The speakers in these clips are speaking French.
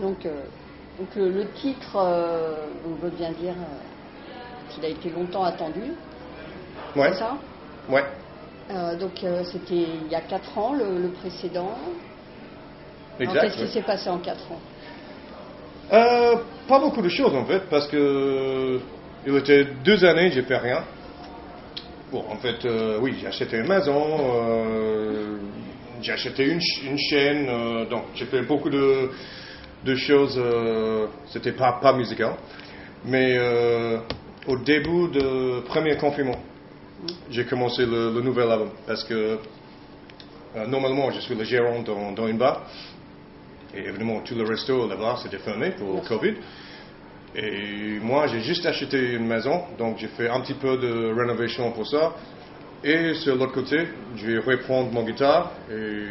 Donc, euh, donc le, le titre euh, on veut bien dire euh, qu'il a été longtemps attendu. Ouais. C'est ça Ouais. Euh, Donc euh, c'était il y a 4 ans le, le précédent. Exact. Qu'est-ce qui s'est passé en 4 ans Euh, pas beaucoup de choses en fait, parce que il était deux années, j'ai fait rien. Bon, en fait, euh, oui, j'ai acheté une maison, euh, j'ai acheté une, ch- une chaîne, euh, donc j'ai fait beaucoup de, de choses. euh, C'était pas pas musical, mais euh, au début du premier confinement, j'ai commencé le, le nouvel album parce que euh, normalement je suis le gérant dans, dans une bar. Et évidemment, tout le resto là-bas, c'était fermé pour le Covid. Et moi, j'ai juste acheté une maison, donc j'ai fait un petit peu de rénovation pour ça. Et sur l'autre côté, je vais reprendre mon guitare. Et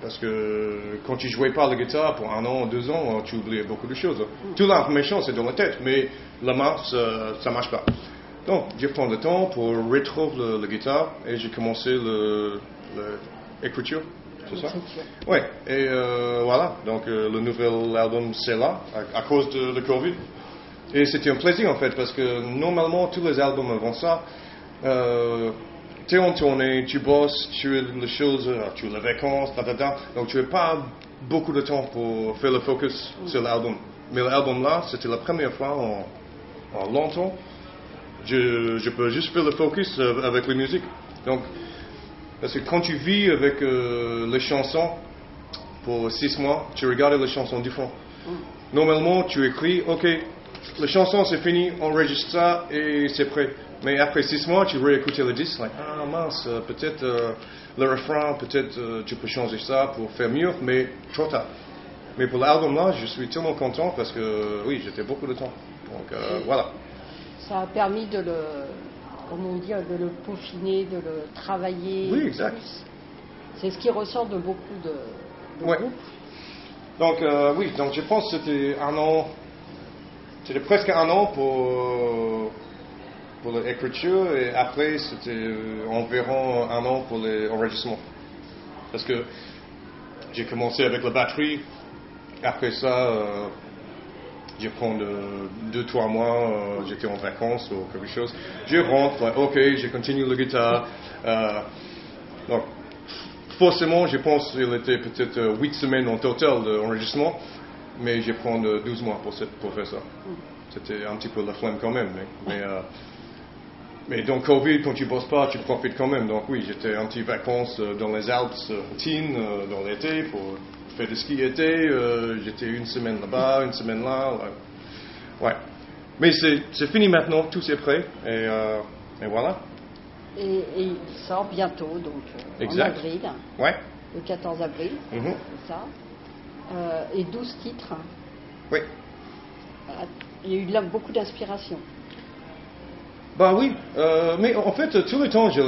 parce que quand tu jouais pas la guitare pour un an, deux ans, tu oubliais beaucoup de choses. Toute l'information, c'est dans la tête, mais la main, ça, ça marche pas. Donc, je prends le temps pour retrouver la guitare et j'ai commencé le, le- l'écriture, c'est ça? Ouais, et euh, voilà, donc euh, le nouvel album c'est là, à, à cause de, de Covid. Et c'était un plaisir en fait, parce que normalement tous les albums avant ça, euh, tu es en tournée, tu bosses, tu as les choses, euh, tu as les vacances, ta, ta, ta. donc tu n'as pas beaucoup de temps pour faire le focus sur l'album. Mais l'album là, c'était la première fois en, en longtemps, je, je peux juste faire le focus euh, avec la musique. Donc, parce que quand tu vis avec euh, les chansons pour six mois, tu regardes les chansons du fond. Normalement, tu écris, ok, la chanson c'est fini, on enregistre ça et c'est prêt. Mais après six mois, tu réécoutes le disque, like, ah mince, euh, peut-être euh, le refrain, peut-être euh, tu peux changer ça pour faire mieux, mais trop tard. Mais pour l'album là, je suis tellement content parce que oui, j'étais beaucoup de temps. Donc euh, voilà. Ça a permis de le, comment on dit, de le peaufiner, de le travailler. Oui, exact. C'est ce qui ressort de beaucoup de, de Ouais. groupes. Donc oui, donc je pense que c'était un an, c'était presque un an pour pour l'écriture et après c'était euh, environ un an pour les enregistrements. Parce que j'ai commencé avec la batterie, après ça euh, je prends de- deux trois mois, euh, j'étais en vacances ou quelque chose, je rentre, ok, je continue la guitare. euh, donc forcément, je pense qu'il était peut-être 8 semaines en total d'enregistrement, mais je prends euh, 12 mois pour, cette- pour faire ça. C'était un petit peu la flemme quand même. Mais, mais, mais dans Covid, quand tu bosses pas, tu profites quand même. Donc oui, j'étais un petit vacances euh, dans les Alpes, euh, routine, euh, dans l'été, pour faire du ski été. j'étais une semaine là-bas, une semaine là. ouais. Ouais. Mais c'est fini maintenant, tout est prêt. Et, euh, et voilà. Et, et il sort bientôt, donc euh, Exact. en avril, Ouais. le 14 avril, c'est ça. Euh, et 12 titres. Oui. Il y a eu là beaucoup d'inspiration. Bah oui, euh, mais en fait, tout le temps, j'ai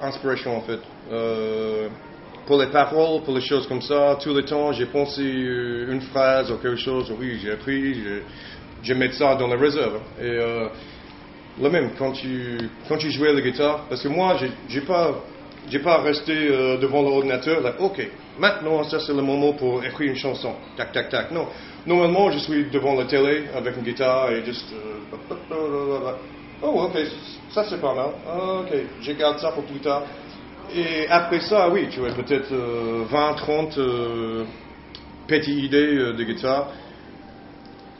l'inspiration, en fait. Euh, pour les paroles, pour les choses comme ça, tout le temps, j'ai pensé euh, une phrase ou quelque chose, oui, j'ai appris, je, je mets ça dans la réserve. Et euh, le même, quand tu, quand tu jouais la guitare, parce que moi, j'ai pas, j'ai pas resté euh, devant l'ordinateur, like, ok, maintenant, ça c'est le moment pour écrire une chanson, tac, tac, tac. Non, normalement, je suis devant la télé avec une guitare et juste, euh, oh, ok, ça c'est pas mal, ok, je garde ça pour plus tard. Et après ça, oui, tu as peut-être euh, 20, 30 euh, petites idées euh, de guitare.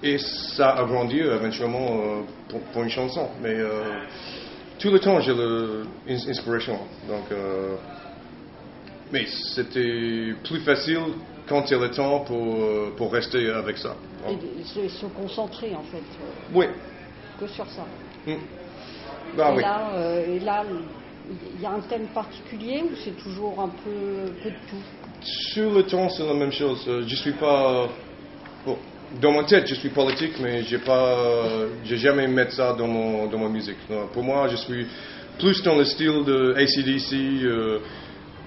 Et ça a grandi euh, éventuellement pour, pour une chanson. Mais tout le temps, j'ai l'inspiration. Donc, mais c'était plus facile quand il y a le temps pour, pour rester avec ça. Et se, se concentrer en fait Oui. que sur ça. Hmm. Bah et, oui. là, euh, et là, il y a un thème particulier ou c'est toujours un peu, peu de tout Sur le temps, c'est la même chose. Euh, Je suis pas. bon, dans ma tête, je suis politique, mais pas, j'ai jamais mis ça dans mon, dans ma musique. Non, Pour moi, je suis plus dans le style de ACDC. euh,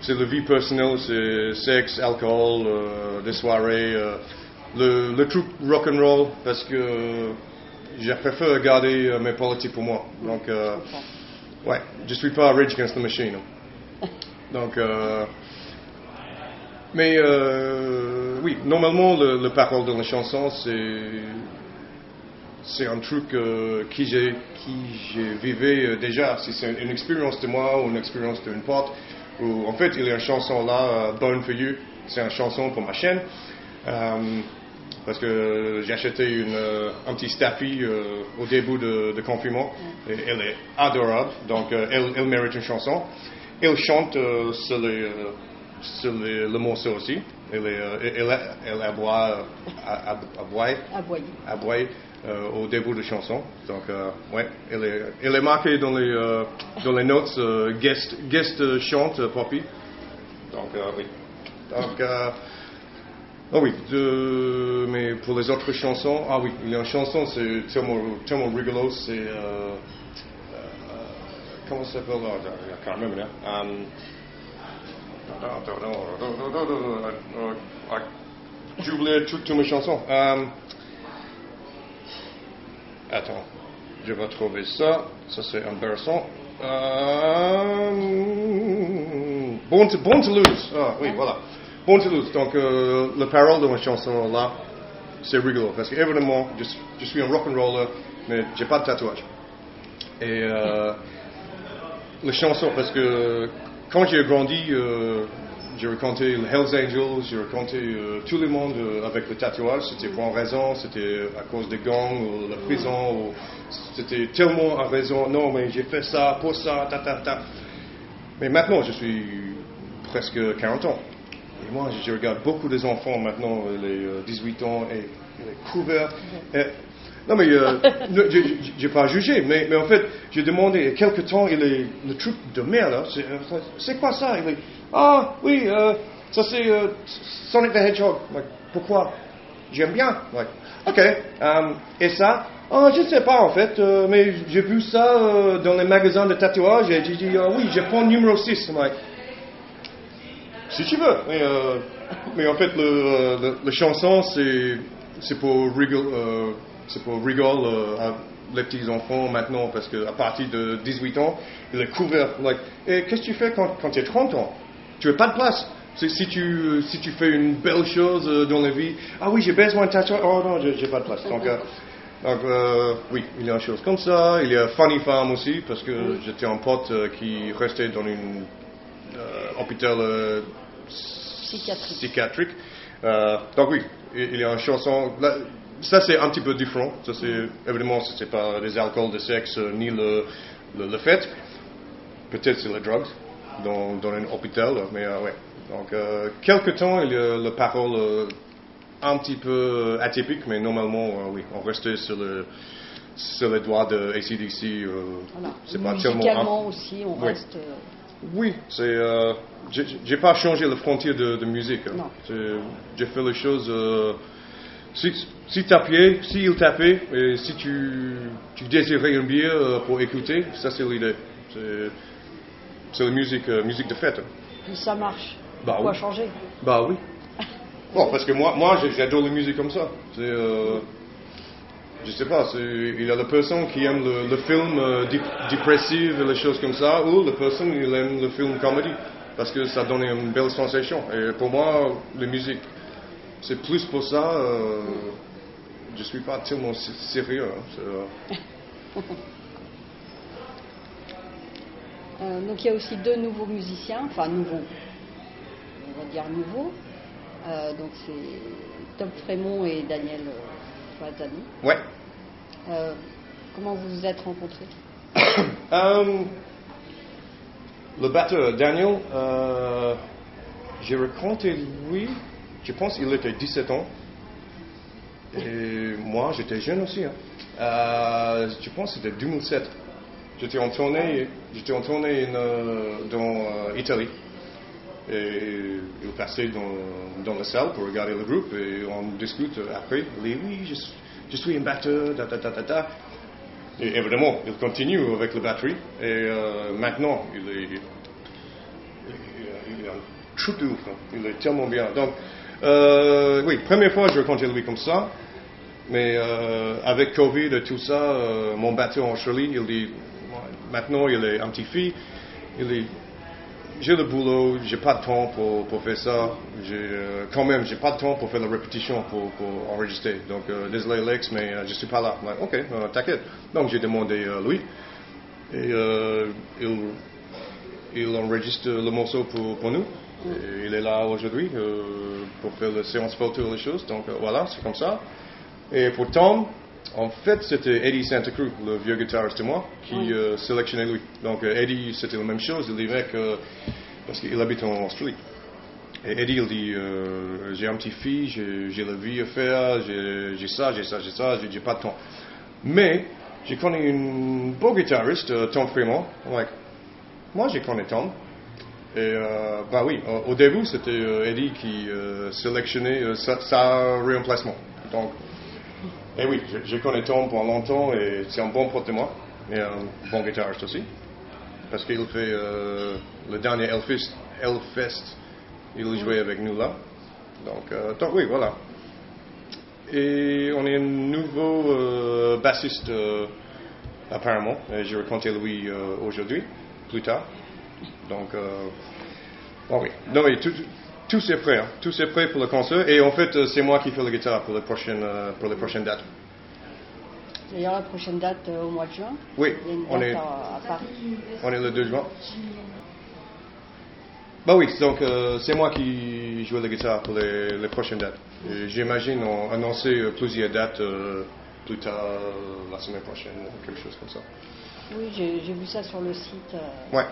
c'est la vie personnelle, c'est sexe, alcool, euh, des soirées, euh, le, le truc rock and roll, parce que je préfère garder euh, mes politiques pour moi. Donc, euh, Je comprends. Ouais, je suis pas Rage Against the Machine. Donc, euh, mais euh, oui, normalement, le, le parole dans la chanson, c'est c'est un truc euh, qui j'ai qui j'ai vécu euh, déjà. Si c'est une, une expérience de moi ou une expérience d'une pote, ou en fait, il y a une chanson là, euh, Born for You, c'est une chanson pour ma chaîne. Parce que j'ai acheté une, euh, un petit staffy euh, au début de, de confinement. Et elle est adorable, donc euh, elle, elle mérite une chanson. Elle chante euh, sur, les, sur les- le morceau aussi. Elle, est, elle, elle aboie, aboie, aboie, euh, au début de la chanson. Donc, ouais, elle est, elle est marquée dans les, dans les notes guest, guest chante Poppy. Donc, oui. Donc, ah oui, de- mais pour les autres chansons, ah oui, il y a une chanson, c'est tellement, tellement rigolo, c'est. Euh, euh, comment ça s'appelle là? Can't remember now. Um, ah, J'ai oublié toutes toutes mes chansons. Um, attends, je vais trouver ça. Ça c'est embarrassant. Um, Born, to, Born to Lose. Ah oui, voilà. Donc, euh, la parole de ma chanson là, c'est rigolo. Parce que évidemment, je, je suis un rock'n'roller, mais j'ai pas de tatouage. Et euh, la chanson, parce que quand j'ai grandi, euh, j'ai raconté les Hells Angels, j'ai raconté euh, tout le monde euh, avec le tatouage. C'était pour une raison, c'était à cause des gangs ou la prison. C'était tellement à raison. Non, mais j'ai fait ça pour ça, ta ta ta. Mais maintenant, je suis presque 40 ans. Et moi, je regarde beaucoup des enfants maintenant, euh, les euh, 18 ans, et les couverts. Et- non, mais euh, je n'ai pas jugé, mais, mais en fait, j'ai demandé, il y a quelque temps, il est, le truc de merde, c'est, euh, c'est quoi ça? Il est, ah, oui, euh, ça c'est euh, Sonic the Hedgehog. Like, pourquoi? J'aime bien. Like, ok. euh, et ça? Ah, je ne sais pas en fait, euh, mais j'ai vu ça euh, dans les magasins de tatouage et j'ai dit, ah oui, je prends numéro 6. I'm like, si tu veux. Mais, euh, mais en fait, le, le, la chanson, c'est, c'est pour rigole, euh, c'est pour rigole euh, à les petits enfants maintenant, parce qu'à partir de 18 ans, il est couvert. Like, et qu'est-ce que tu fais quand, quand tu as 30 ans? Tu n'as pas de place. Si tu, si tu fais une belle chose dans la vie, ah oui, j'ai besoin de tatouage, oh non, j'ai j'ai pas de place. Donc, donc euh, oui, il y a une chose comme ça. Il y a Funny Farm aussi, parce que j'étais un pote qui restait dans une hôpital euh, Psychiatrique. psychiatrique. Euh, donc oui, il y a une chanson. là, ça c'est un petit peu différent. Ça c'est évidemment ce n'est pas les alcools, le sexe euh, ni le, le, le fait. Peut-être c'est les drogues dans, dans un hôpital, mais euh, ouais. Donc euh, quelque temps il y a la parole euh, un petit peu atypique, mais normalement oui, on restait sur le sur les doigts de ACDC. Voilà. c'est pas tellement aussi, on Oui. reste. Euh, oui, c'est. Euh, j'ai pas changé la frontière de, de musique. hein. J'ai fait les choses. euh, si si tapais, si il tapait, et si tu, tu désirais une bière euh, pour écouter, ça c'est l'idée. C'est la musique, euh, musique de fête. hein. Puis ça marche. Bah Pourquoi oui. changer? Bah oui. Bon, parce que moi, moi j'adore la musique comme ça. C'est. Je sais pas, il y a la personne qui aime le, film euh, dé- dépressif et les choses comme ça, ou la personne qui aime le film comédie, parce que ça donne une belle sensation. Et pour moi, la musique, c'est plus pour ça. Euh, je suis pas tellement sé- sérieux. hein. Euh, Euh, donc il y a aussi deux nouveaux musiciens, enfin nouveaux, on va dire nouveaux. Euh, donc c'est Tom Frémont et Daniel Toazani. ouais. Euh, comment vous vous êtes rencontrés Euh, le batteur Daniel, euh, j'ai raconté lui, je pense qu'il était 17 ans. Et moi, j'étais jeune aussi. hein. Euh, je pense que c'était 2007. J'étais en tournée, j'étais en tournée euh, dans Italie. Et il passait dans, dans la salle pour regarder le groupe et on discute après. Il dit oui, je, je suis un batteur. Et évidemment, il continue avec la batterie. Et euh, maintenant, il est, il, un trou de ouf. hein. Il est tellement bien. Donc, euh, oui, première fois, je rencontre lui comme ça. Mais euh, avec Covid et tout ça, mon batteur en Shirley, il dit, maintenant, il est un petit fille. Il dit, j'ai le boulot, j'ai pas de temps pour, pour faire ça. Euh, quand même, j'ai pas de temps pour faire la répétition, pour, pour enregistrer. Donc, euh, désolé Lex, mais euh, je suis pas là. Like, ok, euh, t'inquiète. Donc, j'ai demandé à lui. Et il, il enregistre le morceau pour, nous. Il est là aujourd'hui pour faire la séance photo et les choses. Donc, voilà, c'est comme ça. Et pour Tom, en fait, c'était Eddie Santa Cruz, le vieux guitariste de moi, qui Oui. euh, sélectionnait lui. Donc, euh, Eddie, c'était la même chose. Il disait que, parce qu'il habite en Australie. Et Eddie, il dit, euh, j'ai un petit fille, j'ai la vie à faire, j'ai ça, j'ai ça, j'ai ça, j'ai pas de temps. Mais, j'ai connu un beau guitariste, Tom Fremont. I'm like, moi, j'ai connu Tom. Et, euh, bah oui, au, début, c'était Eddie qui sélectionnait sa, sa remplacement. Donc, et oui, je, connais Tom pendant longtemps et c'est un bon pote de moi. Et un bon guitariste aussi. Parce qu'il fait euh, le dernier Elfest, Elfest, il jouait avec nous là. Donc, euh, donc oui, voilà. Et on est un nouveau euh, bassiste apparemment. Et J'ai raconté lui euh, aujourd'hui, plus tard. Donc, bon, oui. Non, mais tout, tout c'est prêt. hein. Tout c'est prêt pour le concert. Et en fait, euh, c'est moi qui fais la guitare pour les prochaines, euh, pour les prochaines dates. D'ailleurs, la prochaine date euh, au mois de juin? Oui, on est, à, à Paris. on est le 2 juin. Bah oui, donc euh, c'est moi qui joue la guitare pour les, les prochaines dates. J'imagine on annoncer plusieurs dates euh, plus tard, la semaine prochaine, quelque chose comme ça. Oui, j'ai vu ça sur le site. Ouais.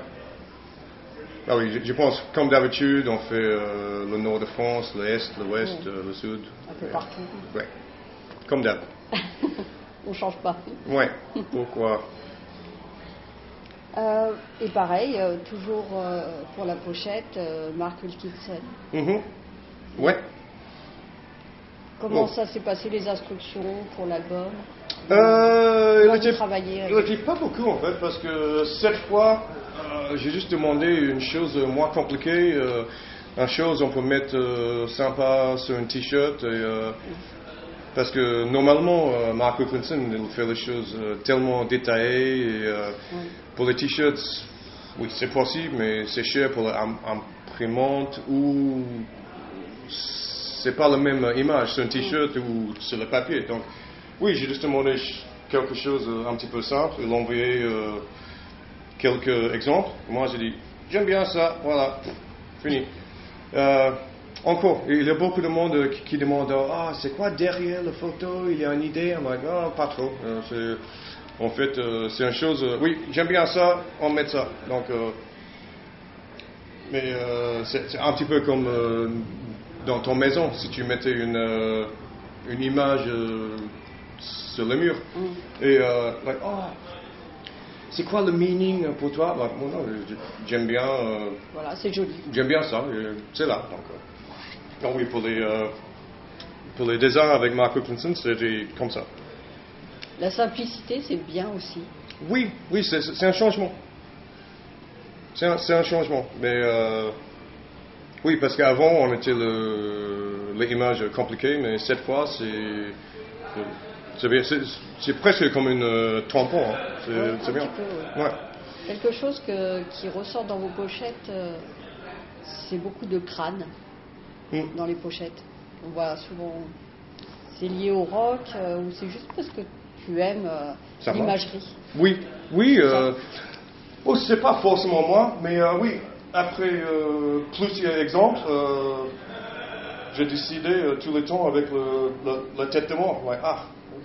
Ah oui, je, je pense, comme d'habitude, on fait euh, le nord de France, l'est, l'ouest, Oui. euh, le sud. Un peu partout. Ouais. Comme d'hab. On change pas. Ouais. Pourquoi? Euh, et pareil, toujours pour la pochette, Mark Wilkinson. Mhm. Ouais. Comment Bon. ça s'est passé les instructions pour l'album? Euh, il vous était, travaillez il avec- était pas beaucoup en fait, parce que cette fois, euh, j'ai juste demandé une chose moins compliquée, euh, une chose on peut mettre euh, sympa sur un t-shirt. euh, parce que normalement, euh, Mark Wilkinson, il fait les choses euh, tellement détaillées. Et, euh, Pour les t-shirts, oui, c'est possible, mais c'est cher pour l'imprimante ou c'est pas la même image sur un t-shirt ou sur le papier. Donc, oui, j'ai juste demandé quelque chose euh, un petit peu simple. Il a envoyé euh, quelques exemples. Moi, j'ai dit, j'aime bien ça, voilà, fini. Euh, encore, il y a beaucoup de monde qui, qui demande, ah, c'est quoi derrière la photo? Il y a une idée I'm like, ah, pas trop. En fait, c'est une chose, oui, j'aime bien ça, on met ça. Donc, mais c'est un petit peu comme dans ton maison, si tu mettais une, une image sur le mur. Et, euh, like, oh, c'est quoi le meaning pour toi? Bon, je- J'aime bien, euh, Voilà, c'est joli. j'aime bien ça, c'est là. Donc, euh, donc oui, pour les, euh, pour les designs avec Mark Wilkinson, c'était comme ça. La simplicité, c'est bien aussi. Oui, oui, c'est un changement. C'est un, un changement. Mais oui, parce qu'avant, on était le, les images compliquées, mais cette fois, c'est c'est presque comme une euh, tampon. hein. C'est Ouais, bien. petit peu, Ouais. Quelque chose que- qui ressort dans vos pochettes, euh, c'est beaucoup de crânes Mm. dans les pochettes. On voit souvent. C'est lié au rock euh, ou c'est juste parce que tu aimes euh, l'imagerie Oui, oui. Oh, c'est pas forcément moi, mais oui. Après plusieurs exemples, j'ai décidé euh, tout le temps avec le, le- la tête de moi. Ouais, ah,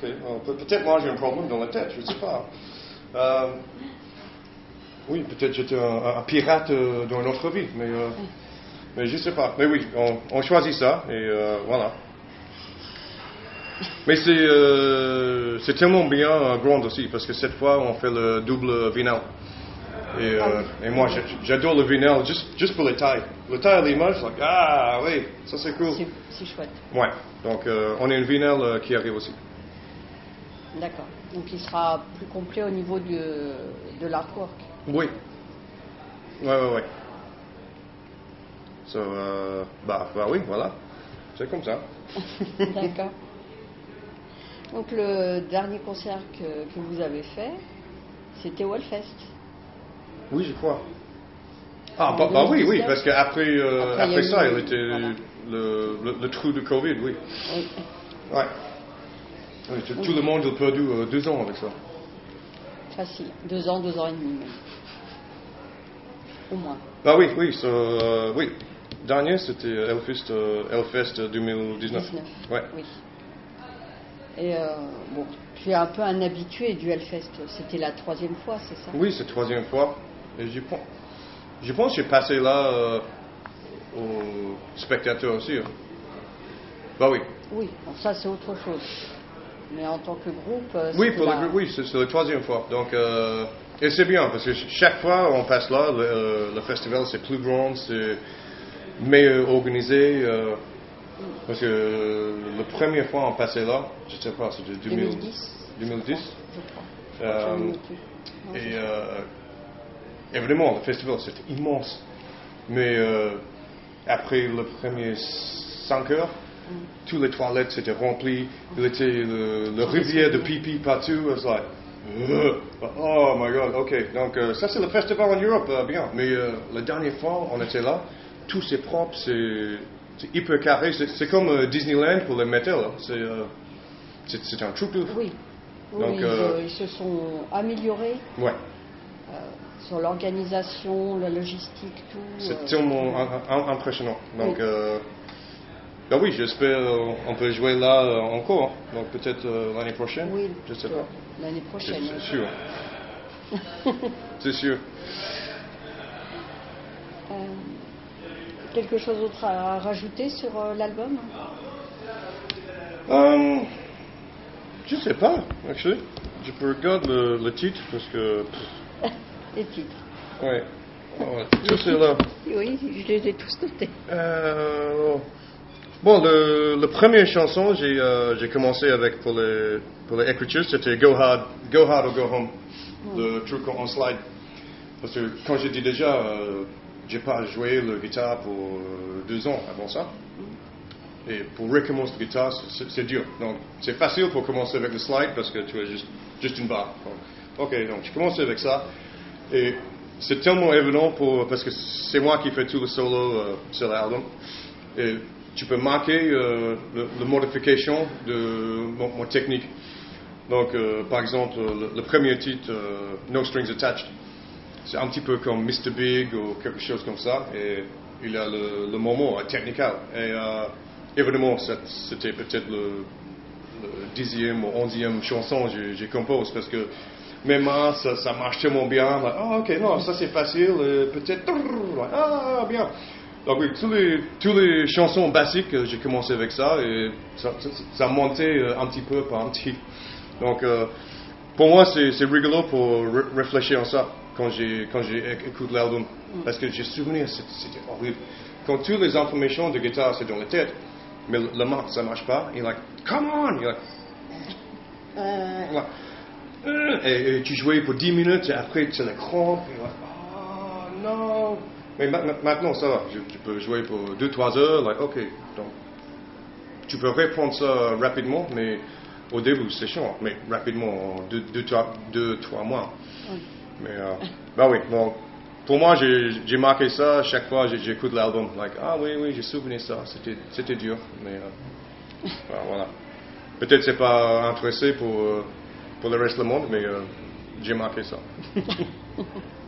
euh, peut- peut-être moi j'ai un problème dans la tête, je sais pas. Euh, oui, peut-être j'étais un, un pirate euh, dans une autre vie, mais, euh, mais je sais pas. Mais oui, on, on choisit ça et voilà. Mais c'est c'est tellement bien grand aussi parce que cette fois on fait le double. Et, euh, et moi j'adore le vinyle juste, juste pour les tailles. Le taille à l'image, like, ah oui, ça c'est cool. C'est chouette. Ouais, donc on a une euh, qui arrive aussi. D'accord. Donc il sera plus complet au niveau de, de l'artwork. Oui. Ouais, ouais, ouais. So, euh, bah, bah oui, voilà. C'est comme ça. D'accord. Donc le dernier concert que, que vous avez fait, c'était au Hellfest. Oui, je crois. Ah, bah, bah oui, oui, 2019. parce qu'après euh, Après, il y a après ça, eu- il était voilà. le, le, le trou de Covid, oui. Oui. Ouais. Oui, tout, tout le monde a perdu euh, deux ans avec ça. Facile. Deux ans, deux ans et demi. même. Au moins. Bah oui, oui, ça, euh, oui. Dernier, c'était Hellfest, euh, Hellfest 2019. 19. Ouais. Oui. Et euh, bon, tu es un peu un habitué du Hellfest. C'était la troisième fois, c'est ça? Oui, c'est la troisième fois. Et je pense, je pense que j'ai passé là aux spectateurs aussi. hein. Bah oui. Oui, bon, ça c'est autre chose. Mais en tant que groupe, euh, Oui, pour le la- groupe, oui, c'est la troisième fois. Donc, euh, et c'est bien parce que ch- chaque fois on passe là, le, euh, le festival c'est plus grand, c'est mieux organisé. euh, parce que euh, la première fois on passait là, je sais pas, c'était 2000 2010. 2010. Je crois. Je ne et, et vraiment, le festival c'était immense. Mais après le premier 5 heures, toutes les toilettes c'était rempli. Il était le, le rivière de pipi partout. I was like, oh my god, ok. Donc euh, ça c'est le festival en Europe, euh, bien. Mais euh, la dernière fois on était là, tout c'est propre, c'est hyper carré. C'est comme euh, Disneyland pour les métal. là. C'est un truc de. Oui. Oui, Donc, ils, ils se sont améliorés Ouais. sur l'organisation, la logistique, tout. C'est tellement im- im- impressionnant. Donc, Oui. euh, ben oui, j'espère euh, on peut jouer là euh, encore. Donc peut-être euh, l'année prochaine. Oui, Je sais pas. L'année prochaine. c'est sûr. c'est sûr. Euh, quelque chose d'autre à rajouter sur l'album? Euh, je sais pas, actually. Je peux regarder le, le titre parce que. Les titres. ouais. Ouais, Tout c'est là. Oui, je les ai tous notés. Euh, bon, le, la première chanson, j'ai euh, j'ai commencé avec pour les, pour les écritures, c'était Go Hard, Go Hard or Go Home, le truc en slide. Parce que quand j'ai dit déjà, euh, j'ai pas joué le guitare pour euh, deux ans avant ça. Et pour recommencer la guitare, c'est- dur. Donc, c'est facile pour commencer avec le slide parce que tu as juste, juste une barre. Donc, ok, donc j'ai commencé avec ça. Et c'est tellement évident pour, parce que c'est moi qui fais tout le solo euh, sur l'album. Et tu peux marquer euh, le- modification de mon, technique. Donc, euh, par exemple, le, le premier titre, euh, No Strings Attached, c'est un petit peu comme Mr. Big ou quelque chose comme ça. Et il a le, le moment euh, technical. Et euh, évidemment, c'était peut-être le, dixième ou onzième chanson que j'ai- compose parce que mes mains, ça, ça marche tellement bien. Ah, ok, non, ça c'est facile. euh, peut-être, ah, bien. Donc oui, tous les, tous les chansons basiques, j'ai commencé avec ça et ça, ça, ça montait euh, un petit peu par un petit. Donc euh, pour moi, c'est rigolo pour ré- réfléchir en ça quand j'ai quand j'ai éc- écoute l'album parce que j'ai souvenir c'était horrible. Quand toutes les informations de guitare c'est dans la tête, mais le, main ça marche pas. Il est like, come on, il est like. Euh, Et, et tu jouais pour 10 minutes et après tu les crampes. Et like, oh non. Mais ma- ma- maintenant ça va. Je, tu peux jouer pour 2-3 heures. Like, ok. Donc, tu peux reprendre ça rapidement, mais au début c'est chiant. Mais rapidement, en 2-3 mois. Mais euh, bah oui. Donc, pour moi, j'ai j'ai marqué ça chaque fois que j'écoute l'album. Like, ah oui, oui, j'ai souvenu ça. C'était c'était dur. Mais euh, bah, voilà. Peut-être c'est pas intéressé pour, euh, pour le reste du monde, mais euh, j'ai marqué ça.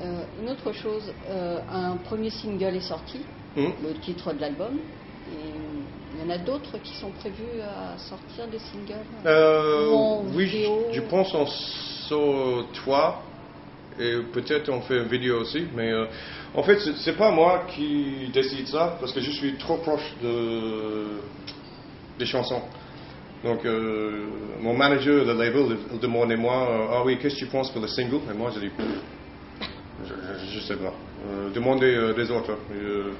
Euh, une autre chose, euh, un premier single est sorti, Hmm. le titre de l'album. Il y en a d'autres qui sont prévus à sortir des singles Euh, en oui, vidéo. je, je pense en sur toi et peut-être on fait une vidéo aussi, mais en fait c'est- pas moi qui décide ça parce que je suis trop proche de des chansons. Donc mon manager, le label, il, demandait moi, ah oui, qu'est-ce que tu penses pour le single? Et moi je dis, je, je sais pas. Euh, demandez euh, des autres. Euh,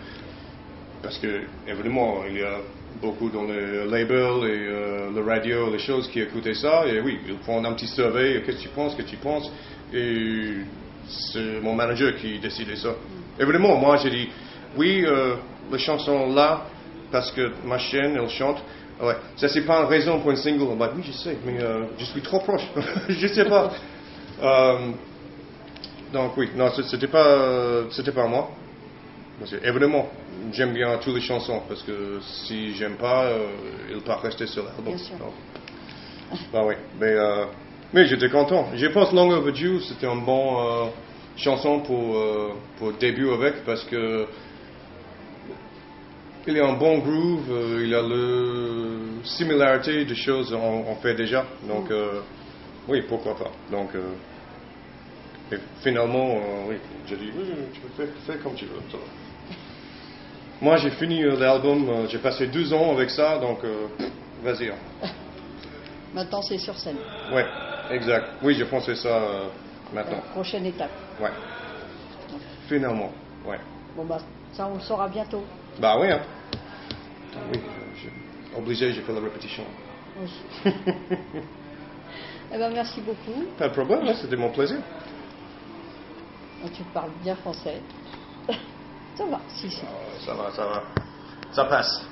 parce que, évidemment, il y a beaucoup dans le label et euh, le radio, les choses qui écoutaient ça. Et oui, ils prennent un petit survey. Qu'est-ce que tu penses, qu'est-ce que tu penses? Et c'est mon manager qui décidait ça. Évidemment, moi, j'ai dit, oui, euh, les chansons là, parce que ma chaîne, elle chante. Ouais, ça, c'est pas une raison pour un single. Like, oui, je sais, mais euh, je suis trop proche. je sais pas. Donc oui, non, ce- c'était pas, c'était pas moi. Évidemment, j'aime bien toutes les chansons parce que si j'aime pas, euh, il ne pas rester sur l'album. Bien sûr. Donc, bah oui, mais, euh, mais j'étais content. Je pense Long Overdue, c'était une bonne euh, chanson pour, pour début avec parce que il y a un bon groove, il y a le similarité de choses qu'on on fait déjà. Donc euh, oui, pourquoi pas. Donc et finalement, euh, oui, j'ai dit, oui, tu peux faire, faire comme tu veux. Moi, j'ai fini euh, l'album, euh, j'ai passé deux ans avec ça, donc euh, vas-y. hein. Maintenant, c'est sur scène. Ouais, exact. Oui, j'ai pensé ça euh, maintenant. Prochaine étape. Ouais. Finalement, ouais. Bon, bah, ça, on le saura bientôt. Bah oui, hein. Oui, je- obligé, j'ai fait la répétition. Oui. eh ben, merci beaucoup. Pas de problème, hein, c'était mon plaisir. Tu parles bien français. ça va, si, si. Ça va, ça va. Ça passe.